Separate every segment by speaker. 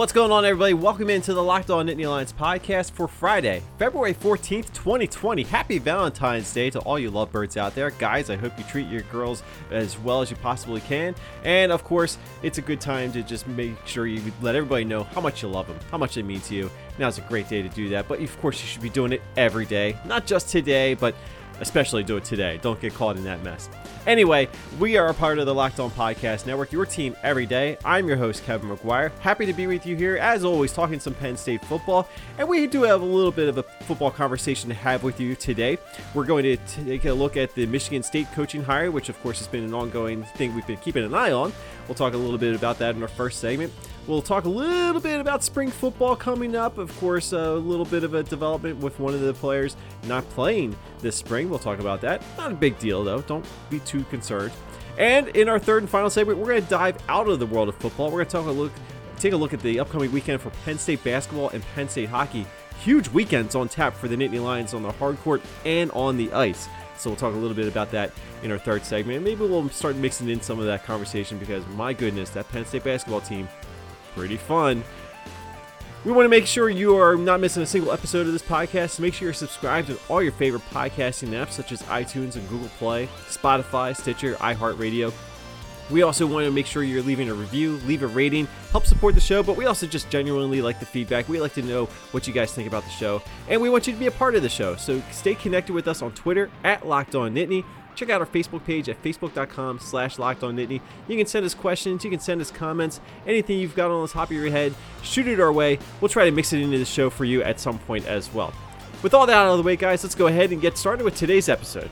Speaker 1: What's going on, everybody? Welcome into the Locked On Nittany Lions podcast for Friday, February 14th, 2020. Happy Valentine's Day to all you lovebirds out there. Guys, I hope you treat your girls as well as you possibly can. And of course, it's a good time to just make sure you let everybody know how much you love them, how much they mean to you. Now's a great day to do that. But of course, you should be doing it every day, not just today, but especially do it today. Don't get caught in that mess. Anyway, we are a part of the Locked On Podcast Network, your team every day. I'm your host, Kevin McGuire. Happy to be with you here, as always, talking some Penn State football. And we do have a little bit of a football conversation to have with you today. We're going to take a look at the Michigan State coaching hire, which, of course, has been an ongoing thing we've been keeping an eye on. We'll talk a little bit about that in our first segment. We'll talk a little bit about spring football coming up. Of course, a little bit of a development with one of the players not playing this spring. We'll talk about that. Not a big deal, though. Don't be too concerned. And in our third and final segment, we're going to dive out of the world of football. We're going to talk a look, take a look at the upcoming weekend for Penn State basketball and Penn State hockey. Huge weekends on tap for the Nittany Lions on the hard court and on the ice. So we'll talk a little bit about that in our third segment. Maybe we'll start mixing in some of that conversation because my goodness, that Penn State basketball team, pretty fun. We want to make sure you are not missing a single episode of this podcast. So make sure you're subscribed to all your favorite podcasting apps such as iTunes and Google Play, Spotify, Stitcher, iHeartRadio. We also want to make sure you're leaving a review, leave a rating, help support the show, but we also just genuinely like the feedback. We like to know what you guys think about the show, and we want you to be a part of the show. So stay connected with us on Twitter at Locked On Nittany. Check out our Facebook page at facebook.com slash locked on Nittany. You can send us questions, you can send us comments, anything you've got on the top of your head, shoot it our way. We'll try to mix it into the show for you at some point as well. With all that out of the way, guys, let's go ahead and get started with today's episode.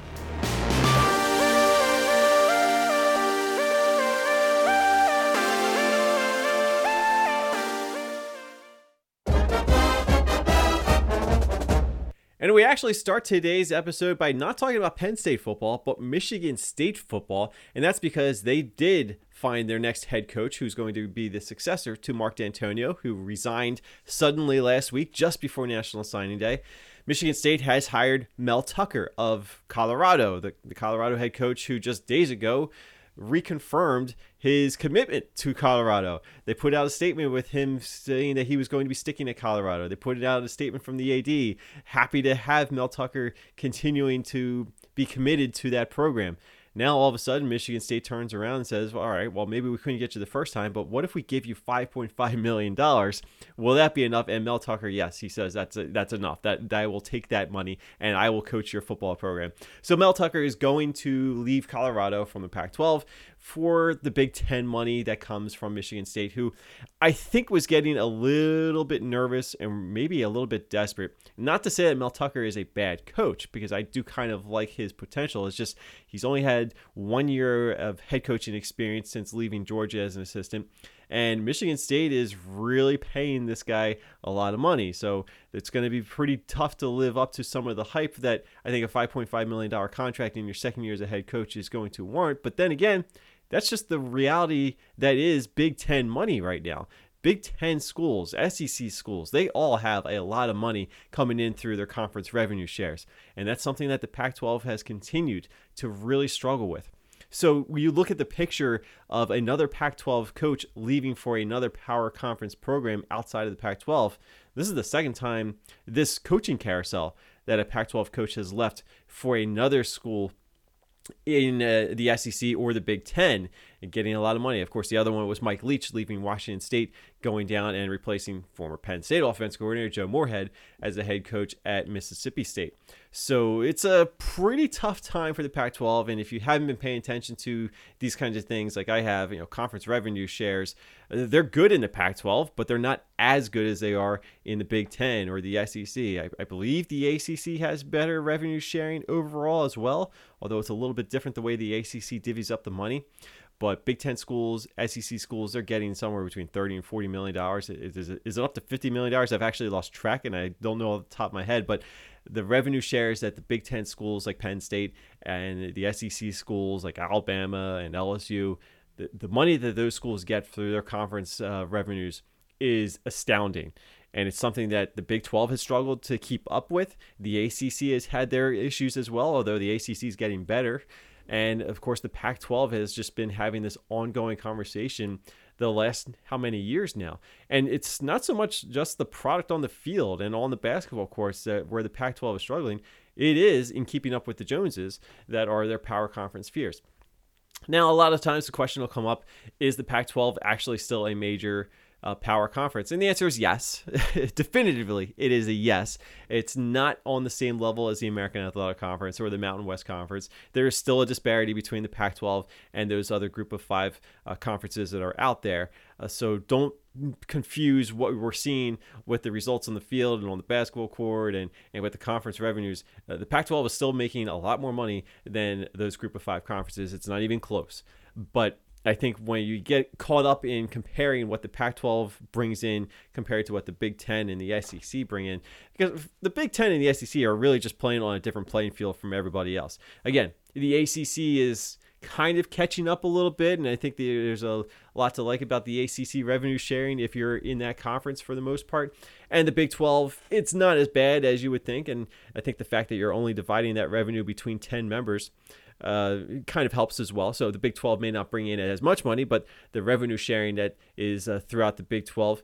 Speaker 1: Actually start today's episode by not talking about Penn State football, but Michigan State football. And that's because they did find their next head coach who's going to be the successor to Mark Dantonio, who resigned suddenly last week just before National Signing Day. Michigan State has hired Mel Tucker of Colorado, the, the Colorado head coach who just days ago reconfirmed his commitment to Colorado. They put out a statement with him saying that he was going to be sticking at Colorado. They put out a statement from the AD, happy to have Mel Tucker continuing to be committed to that program. Now all of a sudden, Michigan State turns around and says, well, "All right, well maybe we couldn't get you the first time, but what if we give you 5.5 million dollars? Will that be enough?" And Mel Tucker, yes, he says that's a, that's enough. That, that I will take that money and I will coach your football program. So Mel Tucker is going to leave Colorado from the Pac-12 for the Big Ten money that comes from Michigan State, who I think was getting a little bit nervous and maybe a little bit desperate. Not to say that Mel Tucker is a bad coach, because I do kind of like his potential. It's just he's only had one year of head coaching experience since leaving Georgia as an assistant. And Michigan State is really paying this guy a lot of money. So it's going to be pretty tough to live up to some of the hype that I think a $5.5 million contract in your second year as a head coach is going to warrant. But then again, that's just the reality that is Big Ten money right now. Big Ten schools, SEC schools, they all have a lot of money coming in through their conference revenue shares. And that's something that the Pac 12 has continued to really struggle with. So when you look at the picture of another Pac 12 coach leaving for another power conference program outside of the Pac 12, this is the second time this coaching carousel that a Pac 12 coach has left for another school in uh, the SEC or the Big Ten and getting a lot of money. Of course, the other one was Mike Leach leaving Washington State, going down and replacing former Penn State offense coordinator Joe Moorhead as the head coach at Mississippi State. So it's a pretty tough time for the Pac 12. And if you haven't been paying attention to these kinds of things like I have, you know, conference revenue shares, they're good in the Pac 12, but they're not as good as they are in the Big Ten or the SEC. I, I believe the ACC has better revenue sharing overall as well, although it's a little bit different the way the ACC divvies up the money. But Big Ten schools, SEC schools, they're getting somewhere between 30 and 40 million dollars. Is, is it up to 50 million dollars? I've actually lost track and I don't know off the top of my head, but the revenue shares that the Big Ten schools like Penn State and the SEC schools like Alabama and LSU, the, the money that those schools get through their conference uh, revenues is astounding. And it's something that the Big 12 has struggled to keep up with. The ACC has had their issues as well, although the ACC is getting better. And of course, the Pac 12 has just been having this ongoing conversation the last how many years now. And it's not so much just the product on the field and on the basketball courts that where the Pac 12 is struggling, it is in keeping up with the Joneses that are their power conference fears. Now, a lot of times the question will come up is the Pac 12 actually still a major uh, power conference? And the answer is yes. Definitively, it is a yes. It's not on the same level as the American Athletic Conference or the Mountain West Conference. There is still a disparity between the Pac 12 and those other group of five uh, conferences that are out there. Uh, so don't confuse what we're seeing with the results on the field and on the basketball court and, and with the conference revenues. Uh, the Pac 12 is still making a lot more money than those group of five conferences. It's not even close. But I think when you get caught up in comparing what the Pac 12 brings in compared to what the Big Ten and the SEC bring in, because the Big Ten and the SEC are really just playing on a different playing field from everybody else. Again, the ACC is kind of catching up a little bit, and I think there's a lot to like about the ACC revenue sharing if you're in that conference for the most part. And the Big 12, it's not as bad as you would think, and I think the fact that you're only dividing that revenue between 10 members uh, kind of helps as well. So the Big 12 may not bring in as much money, but the revenue sharing that is uh, throughout the Big 12,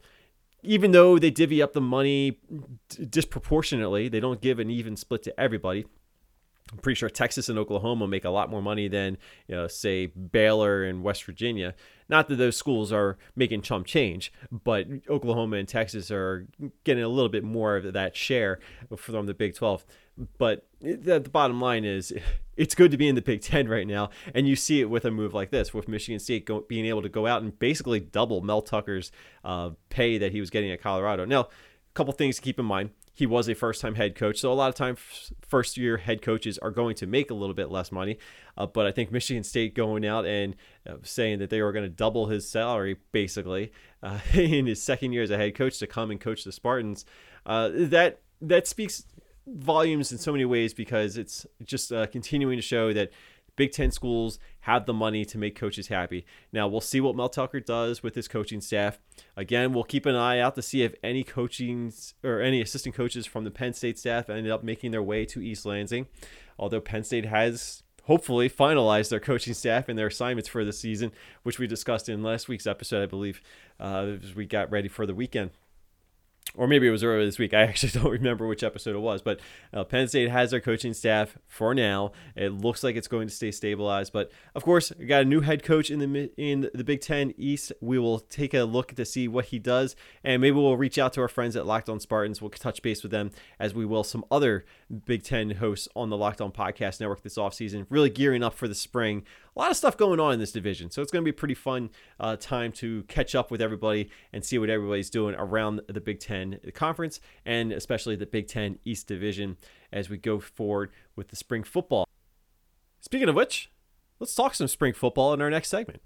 Speaker 1: even though they divvy up the money disproportionately, they don't give an even split to everybody. I'm pretty sure Texas and Oklahoma make a lot more money than, you know, say Baylor and West Virginia. Not that those schools are making chump change, but Oklahoma and Texas are getting a little bit more of that share from the Big 12. But the, bottom line is, it's good to be in the Big Ten right now, and you see it with a move like this, with Michigan State being able to go out and basically double Mel Tucker's uh, pay that he was getting at Colorado. Now, couple things to keep in mind he was a first time head coach. So a lot of times, first year head coaches are going to make a little bit less money. Uh, but I think Michigan State going out and uh, saying that they were going to double his salary basically uh, in his second year as a head coach to come and coach the Spartans, uh, that that speaks volumes in so many ways because it's just uh, continuing to show that Big Ten schools have the money to make coaches happy. Now we'll see what Mel Tucker does with his coaching staff. Again, we'll keep an eye out to see if any coaching or any assistant coaches from the Penn State staff ended up making their way to East Lansing. Although Penn State has hopefully finalized their coaching staff and their assignments for the season, which we discussed in last week's episode, I believe, uh, as we got ready for the weekend or maybe it was earlier this week. I actually don't remember which episode it was, but uh, Penn State has their coaching staff for now. It looks like it's going to stay stabilized, but of course, we got a new head coach in the in the Big Ten East. We will take a look to see what he does, and maybe we'll reach out to our friends at Locked On Spartans. We'll touch base with them as we will some other Big Ten hosts on the Locked On Podcast Network this offseason, really gearing up for the spring a lot of stuff going on in this division. So it's going to be a pretty fun uh, time to catch up with everybody and see what everybody's doing around the Big Ten conference and especially the Big Ten East Division as we go forward with the spring football. Speaking of which, let's talk some spring football in our next segment.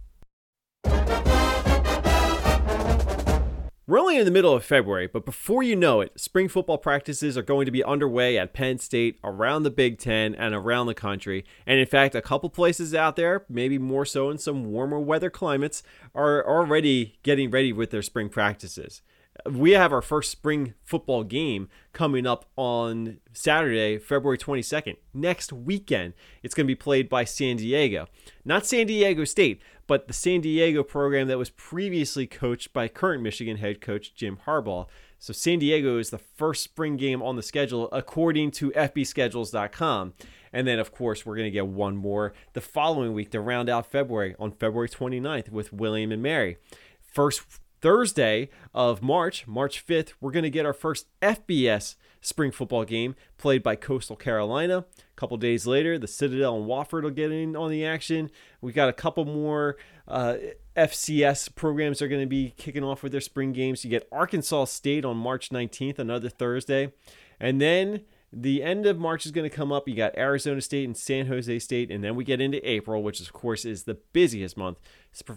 Speaker 1: We're only in the middle of February, but before you know it, spring football practices are going to be underway at Penn State, around the Big Ten, and around the country. And in fact, a couple places out there, maybe more so in some warmer weather climates, are already getting ready with their spring practices we have our first spring football game coming up on Saturday, February 22nd. Next weekend, it's going to be played by San Diego. Not San Diego State, but the San Diego program that was previously coached by current Michigan head coach Jim Harbaugh. So San Diego is the first spring game on the schedule according to FBschedules.com. And then, of course, we're going to get one more the following week to round out February on February 29th with William and Mary. First Thursday of March, March 5th, we're going to get our first FBS spring football game played by Coastal Carolina. A couple days later, the Citadel and Wofford will get in on the action. We've got a couple more uh, FCS programs are going to be kicking off with their spring games. You get Arkansas State on March 19th, another Thursday. And then the end of March is going to come up. You got Arizona State and San Jose State, and then we get into April, which of course is the busiest month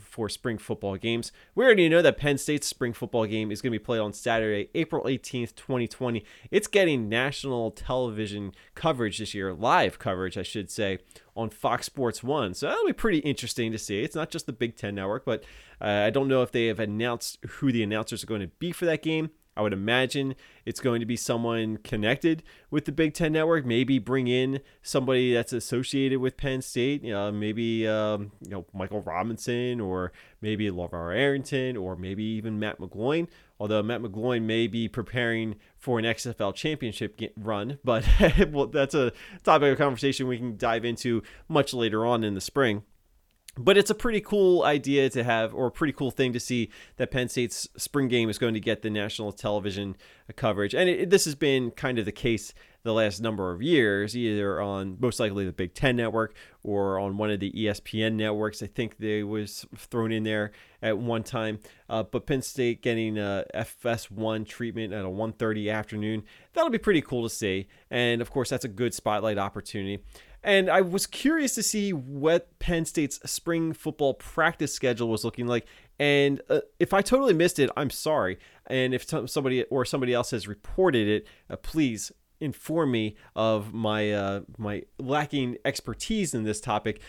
Speaker 1: for spring football games. We already know that Penn State's spring football game is going to be played on Saturday, April 18th, 2020. It's getting national television coverage this year, live coverage, I should say, on Fox Sports 1. So that'll be pretty interesting to see. It's not just the Big Ten network, but uh, I don't know if they have announced who the announcers are going to be for that game. I would imagine it's going to be someone connected with the Big Ten Network. Maybe bring in somebody that's associated with Penn State. You know, maybe um, you know Michael Robinson, or maybe LaVar Arrington, or maybe even Matt McGloin. Although Matt McGloin may be preparing for an XFL championship run, but well, that's a topic of conversation we can dive into much later on in the spring but it's a pretty cool idea to have, or a pretty cool thing to see that Penn State's spring game is going to get the national television coverage. And it, this has been kind of the case the last number of years, either on most likely the Big Ten network or on one of the ESPN networks. I think they was thrown in there at one time. Uh, but Penn State getting a FS1 treatment at a 1:30 afternoon, that'll be pretty cool to see. And of course, that's a good spotlight opportunity. And I was curious to see what Penn State's spring football practice schedule was looking like. And uh, if I totally missed it, I'm sorry. And if somebody or somebody else has reported it, uh, please inform me of my uh, my lacking expertise in this topic.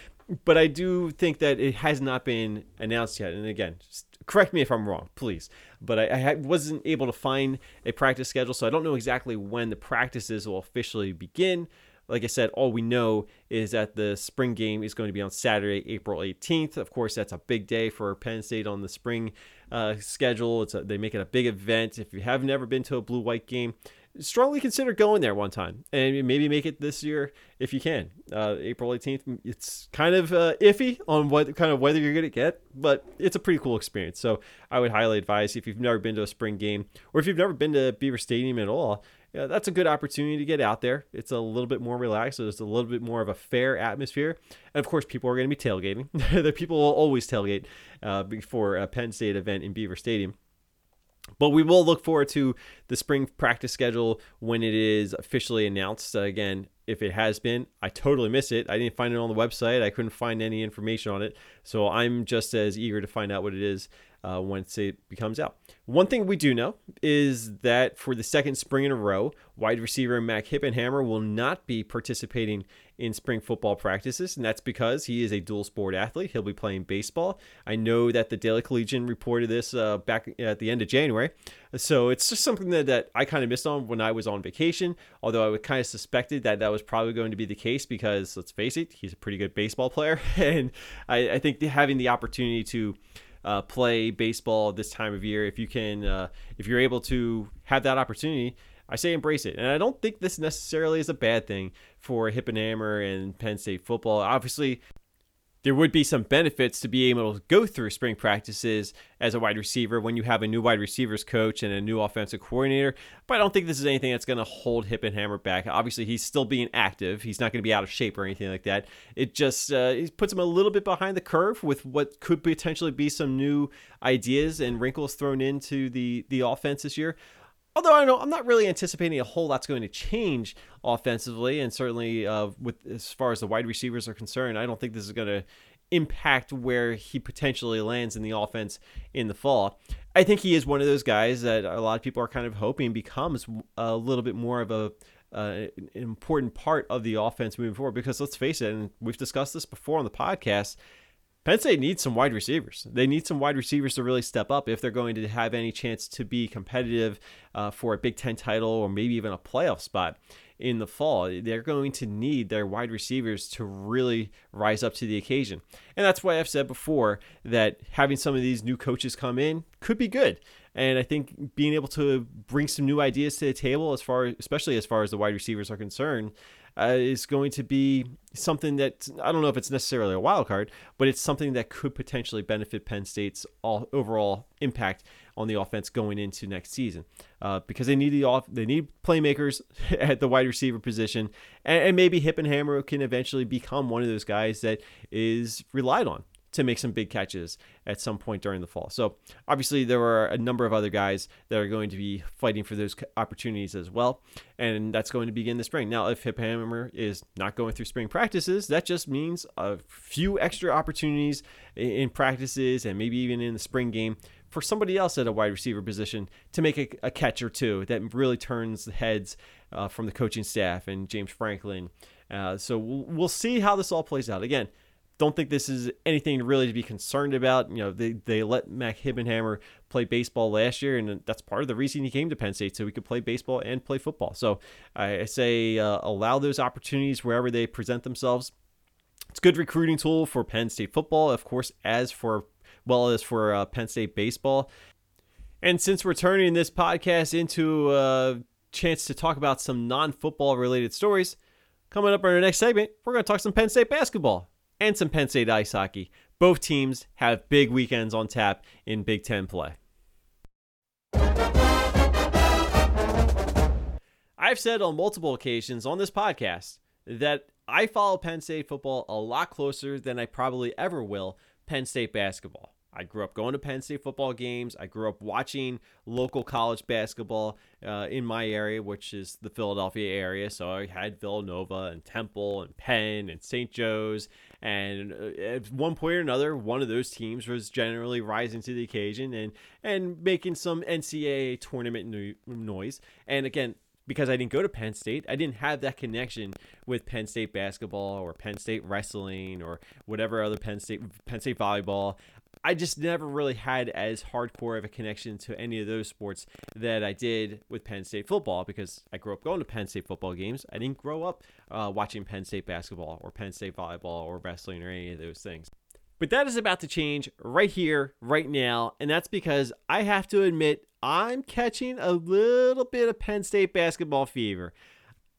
Speaker 1: But I do think that it has not been announced yet. And again, correct me if I'm wrong, please. But I, I, wasn't able to find a practice schedule, so I don't know exactly when the practices will officially begin like I said, all we know is that the spring game is going to be on Saturday, April 18th. Of course, that's a big day for Penn State on the spring uh, schedule. It's a, they make it a big event. If you have never been to a blue white game, strongly consider going there one time and maybe make it this year if you can. Uh, April 18th, it's kind of uh, iffy on what kind of weather you're going to get, but it's a pretty cool experience. So I would highly advise if you've never been to a spring game or if you've never been to Beaver Stadium at all, yeah, that's a good opportunity to get out there. It's a little bit more relaxed. So it's a little bit more of a fair atmosphere. And of course, people are going to be tailgating. the people will always tailgate uh, before a Penn State event in Beaver Stadium. But we will look forward to the spring practice schedule when it is officially announced. Uh, again, if it has been, I totally miss it. I didn't find it on the website. I couldn't find any information on it. So I'm just as eager to find out what it is uh, once it becomes out. One thing we do know is that for the second spring in a row, wide receiver Mac Hippenhammer will not be participating in spring football practices, and that's because he is a dual sport athlete. He'll be playing baseball. I know that the Daily Collegian reported this uh, back at the end of January, so it's just something that, that I kind of missed on when I was on vacation, although I kind of suspected that that was probably going to be the case because, let's face it, he's a pretty good baseball player, and I, I think having the opportunity to uh, play baseball this time of year, if you can, uh, if you're able to have that opportunity, I say embrace it. And I don't think this necessarily is a bad thing for Hippenhammer and Penn State football. Obviously, there would be some benefits to be able to go through spring practices as a wide receiver when you have a new wide receivers coach and a new offensive coordinator. But I don't think this is anything that's going to hold Hippenhammer back. Obviously, he's still being active. He's not going to be out of shape or anything like that. It just uh, it puts him a little bit behind the curve with what could potentially be some new ideas and wrinkles thrown into the the offense this year although I know I'm not really anticipating a whole lot's going to change offensively, and certainly uh, with as far as the wide receivers are concerned, I don't think this is going to impact where he potentially lands in the offense in the fall. I think he is one of those guys that a lot of people are kind of hoping becomes a little bit more of a uh, an important part of the offense moving forward. Because let's face it, and we've discussed this before on the podcast Penn State needs some wide receivers. They need some wide receivers to really step up if they're going to have any chance to be competitive uh, for a Big Ten title or maybe even a playoff spot in the fall. They're going to need their wide receivers to really rise up to the occasion. And that's why I've said before that having some of these new coaches come in could be good. And I think being able to bring some new ideas to the table, as far, especially as far as the wide receivers are concerned, uh, is going to be something that I don't know if it's necessarily a wild card, but it's something that could potentially benefit Penn State's all, overall impact on the offense going into next season, uh, because they need the off they need playmakers at the wide receiver position, and, maybe Hippenhammer can eventually become one of those guys that is relied on to make some big catches at some point during the fall. So obviously there are a number of other guys that are going to be fighting for those opportunities as well, and that's going to begin the spring. Now, if Hippenhammer is not going through spring practices, that just means a few extra opportunities in practices and maybe even in the spring game for somebody else at a wide receiver position to make a, a catch or two that really turns the heads uh, from the coaching staff and James Franklin. Uh, so we'll, we'll see how this all plays out. Again, don't think this is anything really to be concerned about. You know, they, they let Mac Hippenhammer play baseball last year, and that's part of the reason he came to Penn State, so he could play baseball and play football. So I say uh, allow those opportunities wherever they present themselves. It's a good recruiting tool for Penn State football, of course, as for well as for uh, Penn State baseball. And since we're turning this podcast into a chance to talk about some non-football related stories, coming up in our next segment, we're going to talk some Penn State basketball and some Penn State ice hockey. Both teams have big weekends on tap in Big Ten play. I've said on multiple occasions on this podcast that I follow Penn State football a lot closer than I probably ever will Penn State basketball. I grew up going to Penn State football games. I grew up watching local college basketball uh, in my area, which is the Philadelphia area. So I had Villanova and Temple and Penn and St. Joe's. And uh, at one point or another, one of those teams was generally rising to the occasion and, and making some NCAA tournament no- noise. And again, because I didn't go to Penn State, I didn't have that connection with Penn State basketball or Penn State wrestling or whatever other Penn State Penn State volleyball. I just never really had as hardcore of a connection to any of those sports that I did with Penn State football because I grew up going to Penn State football games. I didn't grow up uh, watching Penn State basketball or Penn State volleyball or wrestling or any of those things. But that is about to change right here, right now. And that's because I have to admit, I'm catching a little bit of Penn State basketball fever.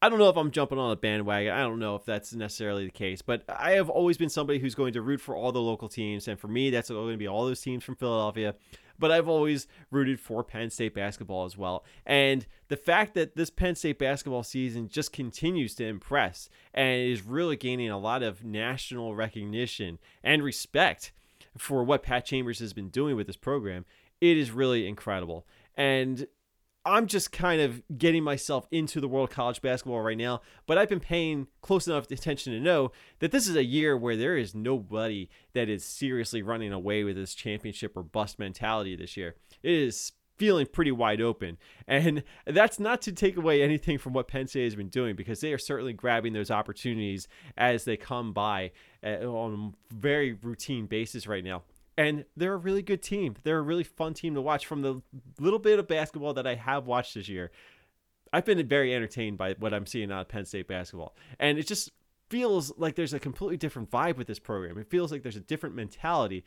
Speaker 1: I don't know if I'm jumping on a bandwagon. I don't know if that's necessarily the case, but I have always been somebody who's going to root for all the local teams. And for me, that's going to be all those teams from Philadelphia. But I've always rooted for Penn State basketball as well. And the fact that this Penn State basketball season just continues to impress and is really gaining a lot of national recognition and respect for what Pat Chambers has been doing with this program, it is really incredible. And I'm just kind of getting myself into the world of college basketball right now, but I've been paying close enough attention to know that this is a year where there is nobody that is seriously running away with this championship or bust mentality this year. It is feeling pretty wide open. And that's not to take away anything from what Penn State has been doing because they are certainly grabbing those opportunities as they come by uh, on a very routine basis right now and they're a really good team. They're a really fun team to watch. From the little bit of basketball that I have watched this year, I've been very entertained by what I'm seeing out of Penn State basketball, and it just feels like there's a completely different vibe with this program. It feels like there's a different mentality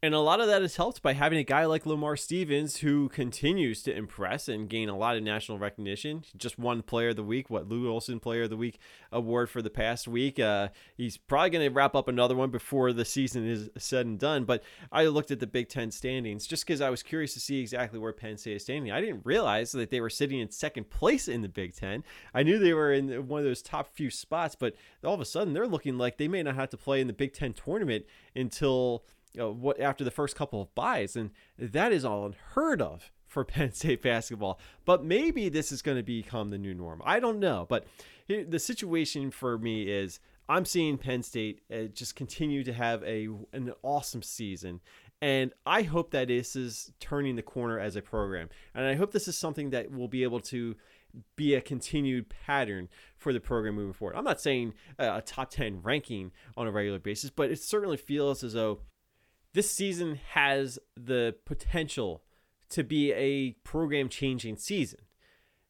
Speaker 1: and a lot of that is helped by having a guy like Lamar Stevens who continues to impress and gain a lot of national recognition. Just won Player of the Week, what Lute Olson Player of the Week award for the past week. Uh, he's probably going to wrap up another one before the season is said and done. But I looked at the Big Ten standings just because I was curious to see exactly where Penn State is standing. I didn't realize that they were sitting in second place in the Big Ten. I knew they were in one of those top few spots, but all of a sudden they're looking like they may not have to play in the Big Ten tournament until know, what after the first couple of buys, and that is all unheard of for Penn State basketball. But maybe this is going to become the new norm. I don't know, but the situation for me is I'm seeing Penn State uh, just continue to have a an awesome season. And I hope that this is turning the corner as a program. And I hope this is something that will be able to be a continued pattern for the program moving forward. I'm not saying a top 10 ranking on a regular basis, but it certainly feels as though this season has the potential to be a program changing season.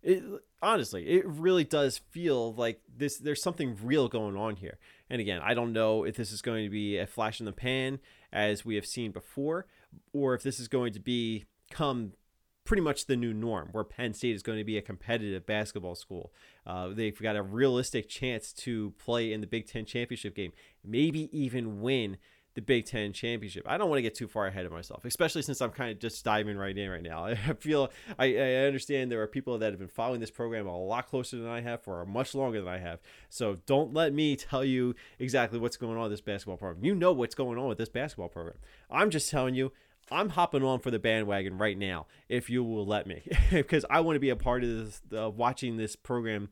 Speaker 1: It, honestly, it really does feel like this. There's something real going on here. And again, I don't know if this is going to be a flash in the pan as we have seen before, or if this is going to become pretty much the new norm, where Penn State is going to be a competitive basketball school. Uh, they've got a realistic chance to play in the Big Ten championship game, maybe even win the Big Ten championship. I don't want to get too far ahead of myself, especially since I'm kind of just diving right in right now. I feel I, I understand there are people that have been following this program a lot closer than I have for a much longer than I have. So don't let me tell you exactly what's going on with this basketball program. You know what's going on with this basketball program. I'm just telling you. I'm hopping on for the bandwagon right now, if you will let me, because I want to be a part of this, watching this program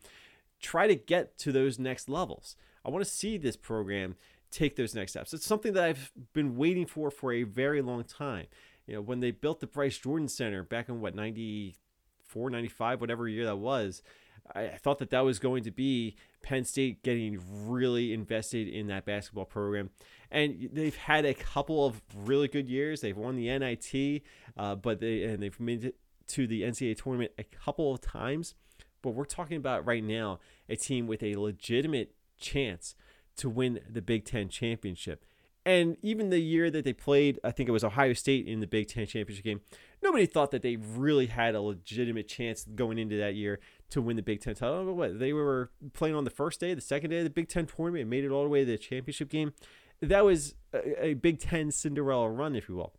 Speaker 1: try to get to those next levels. I want to see this program take those next steps. It's something that I've been waiting for for a very long time. You know, when they built the Bryce Jordan Center back in what 94, 95, whatever year that was, I thought that that was going to be Penn State getting really invested in that basketball program. And they've had a couple of really good years. They've won the NIT, uh, but they and they've made it to the NCAA tournament a couple of times. But we're talking about right now a team with a legitimate chance to win the Big Ten championship. And even the year that they played, I think it was Ohio State in the Big Ten championship game, nobody thought that they really had a legitimate chance going into that year to win the Big Ten title. But what they were playing on the first day, the second day of the Big Ten tournament, and made it all the way to the championship game. That was a, a Big Ten Cinderella run, if you will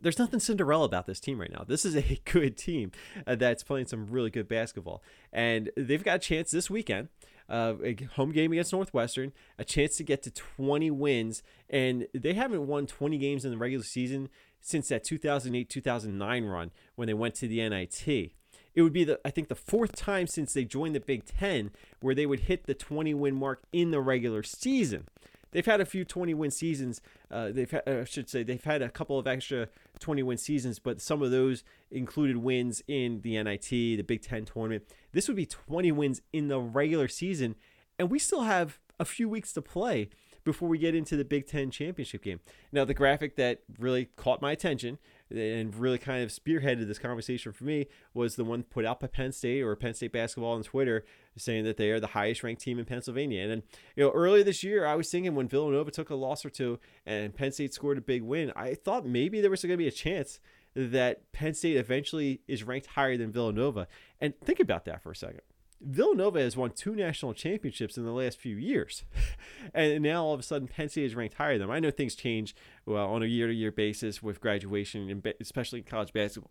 Speaker 1: there's nothing Cinderella about this team right now. This is a good team uh, that's playing some really good basketball, and they've got a chance this weekend uh, a home game against Northwestern, a chance to get to 20 wins, and they haven't won 20 games in the regular season since that 2008 2009 run when they went to the NIT. It would be the I think the fourth time since they joined the Big Ten where they would hit the 20 win mark in the regular season. They've had a few 20 win seasons. Uh, they've had, I should say they've had a couple of extra 20 win seasons, but some of those included wins in the NIT, the Big Ten tournament. This would be 20 wins in the regular season, and we still have a few weeks to play before we get into the Big Ten championship game. Now, the graphic that really caught my attention and really kind of spearheaded this conversation for me was the one put out by Penn State or Penn State basketball on Twitter saying that they are the highest ranked team in Pennsylvania. And then, you know, earlier this year, I was thinking when Villanova took a loss or two and Penn State scored a big win, I thought maybe there was going to be a chance that Penn State eventually is ranked higher than Villanova. And think about that for a second. Villanova has won two national championships in the last few years. and now all of a sudden Penn State is ranked higher than them. I know things change well on a year to year basis with graduation, and especially in college basketball.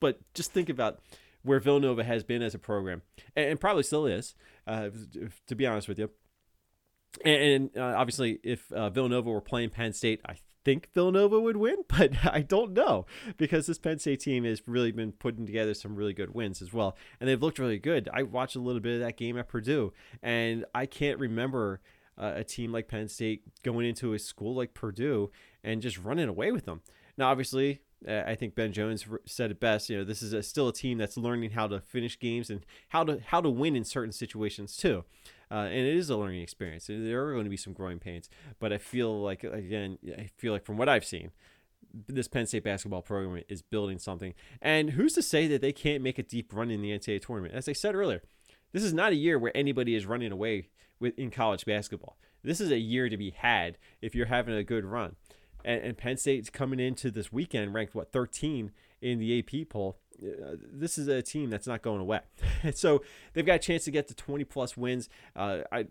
Speaker 1: But just think about where Villanova has been as a program, and, probably still is, uh, to be honest with you. And, uh, obviously, if uh, Villanova were playing Penn State, I think Villanova would win, but I don't know because this Penn State team has really been putting together some really good wins as well. And they've looked really good. I watched a little bit of that game at Purdue, and I can't remember uh, a team like Penn State going into a school like Purdue and just running away with them. Now, obviously, uh, I think Ben Jones said it best. You know, this is a, still a team that's learning how to finish games and how to how to win in certain situations too. Uh, and it is a learning experience. There are going to be some growing pains, but I feel like again, I feel like from what I've seen, this Penn State basketball program is building something. And who's to say that they can't make a deep run in the NCAA tournament? As I said earlier, this is not a year where anybody is running away with in college basketball. This is a year to be had if you're having a good run. And, and Penn State's coming into this weekend ranked what 13 in the AP poll. Uh, this is a team that's not going away. so they've got a chance to get to 20 plus wins. Uh, I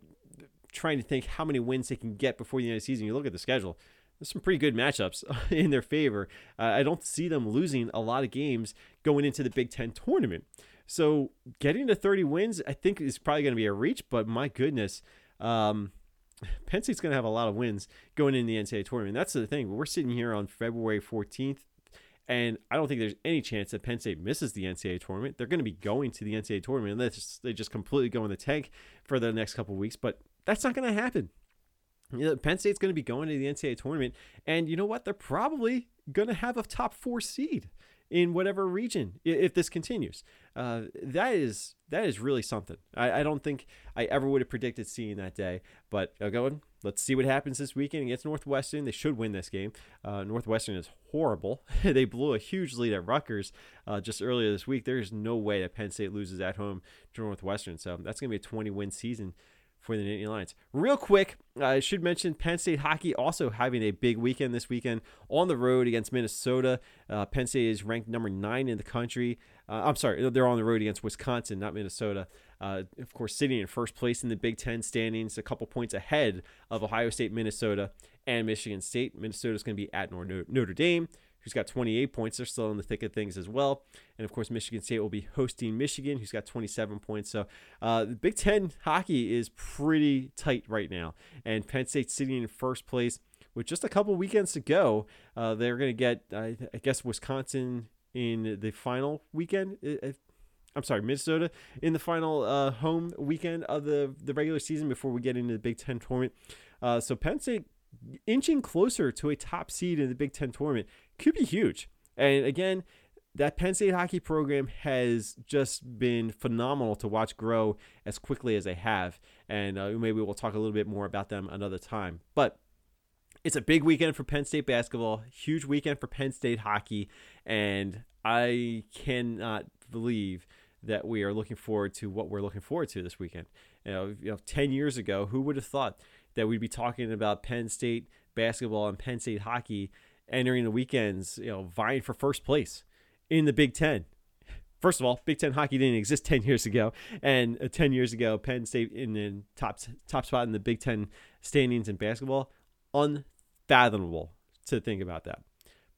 Speaker 1: trying to think how many wins they can get before the end of the season. You look at the schedule. There's some pretty good matchups in their favor. Uh, I don't see them losing a lot of games going into the Big Ten tournament. So getting to 30 wins, I think is probably going to be a reach. But my goodness, um, Penn State's going to have a lot of wins going into the NCAA tournament. That's the thing. We're sitting here on February 14th, and I don't think there's any chance that Penn State misses the NCAA tournament. They're going to be going to the NCAA tournament unless they just completely go in the tank for the next couple weeks. But that's not going to happen. You know, Penn State's going to be going to the NCAA tournament, and you know what? They're probably going to have a top four seed in whatever region if this continues. Uh, that is that is really something. I, I don't think I ever would have predicted seeing that day. But uh, going, let's see what happens this weekend against Northwestern. They should win this game. Uh, Northwestern is horrible. they blew a huge lead at Rutgers uh, just earlier this week. There is no way that Penn State loses at home to Northwestern. So that's going to be a 20 win season for the Nittany Lions. Real quick, I should mention Penn State hockey also having a big weekend this weekend on the road against Minnesota. Uh, Penn State is ranked number nine in the country. Uh, I'm sorry, they're on the road against Wisconsin, not Minnesota. Uh, of course, sitting in first place in the Big Ten standings, a couple points ahead of Ohio State, Minnesota, and Michigan State. Minnesota is going to be at Notre Dame who's got 28 points. They're still in the thick of things as well. And of course, Michigan State will be hosting Michigan, who's got 27 points. So uh, the Big Ten hockey is pretty tight right now. And Penn State sitting in first place with just a couple weekends to go. Uh, they're going to get, I guess, Wisconsin in the final weekend. I'm sorry, Minnesota in the final uh, home weekend of the, the regular season before we get into the Big Ten tournament. Uh, so Penn State inching closer to a top seed in the Big Ten tournament could be huge. And again, that Penn State hockey program has just been phenomenal to watch grow as quickly as they have. And uh, maybe we'll talk a little bit more about them another time. But it's a big weekend for Penn State basketball, huge weekend for Penn State hockey, and I cannot believe that we are looking forward to what we're looking forward to this weekend. You know, you know, 10 years ago, who would have thought that we'd be talking about Penn State basketball and Penn State hockey entering the weekends, you know, vying for first place in the Big Ten? First of all, Big Ten hockey didn't exist 10 years ago, and uh, 10 years ago, Penn State in the top top spot in the Big Ten standings in basketball, unfathomable to think about that.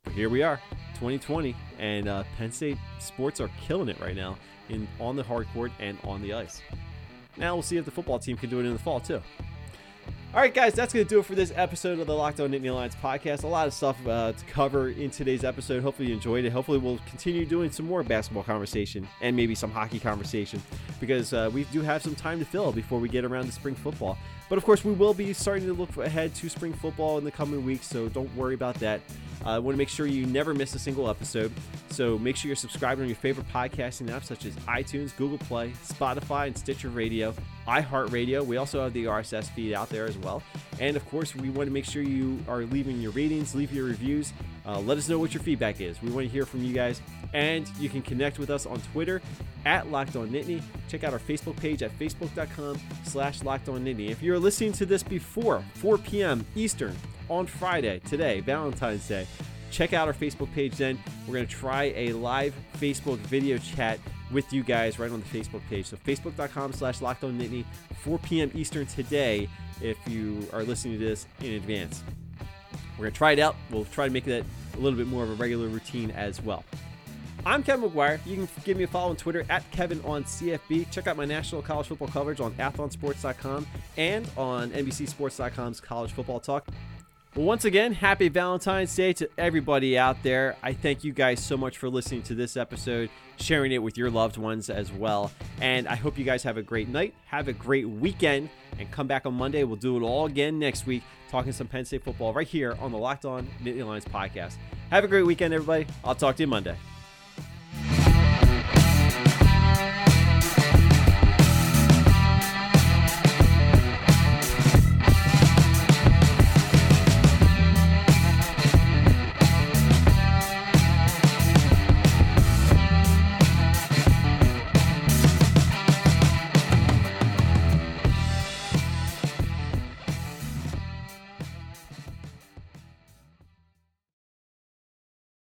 Speaker 1: But here we are, 2020, and uh, Penn State sports are killing it right now in on the hard court and on the ice. Now we'll see if the football team can do it in the fall too. All right, guys, that's going to do it for this episode of the Locked On Nittany Lions podcast. A lot of stuff uh, to cover in today's episode. Hopefully, you enjoyed it. Hopefully, we'll continue doing some more basketball conversation and maybe some hockey conversation because uh, we do have some time to fill before we get around to spring football. But of course, we will be starting to look ahead to spring football in the coming weeks, so don't worry about that. I uh, want to make sure you never miss a single episode. So make sure you're subscribed on your favorite podcasting apps such as iTunes, Google Play, Spotify, and Stitcher Radio, iHeartRadio. We also have the RSS feed out there as well. And of course, we want to make sure you are leaving your ratings, leave your reviews. Uh, let us know what your feedback is. We want to hear from you guys. And you can connect with us on Twitter at Locked On Nittany. Check out our Facebook page at facebook.com slash Locked On Nittany. If you're listening to this before 4 p.m. Eastern, on Friday, today, Valentine's Day. Check out our Facebook page then. We're going to try a live Facebook video chat with you guys right on the Facebook page. So facebook.com slash Nittany, 4 p.m. Eastern today if you are listening to this in advance. We're going to try it out. We'll try to make that a little bit more of a regular routine as well. I'm Kevin McGuire. You can give me a follow on Twitter at Kevin on CFB. Check out my national college football coverage on athlonsports.com and on NBCSports.com's College Football Talk. Well, once again, happy Valentine's Day to everybody out there. I thank you guys so much for listening to this episode, sharing it with your loved ones as well. And I hope you guys have a great night, have a great weekend, and come back on Monday. We'll do it all again next week, talking some Penn State football right here on the Locked On Nittany Lions podcast. Have a great weekend, everybody. I'll talk to you Monday.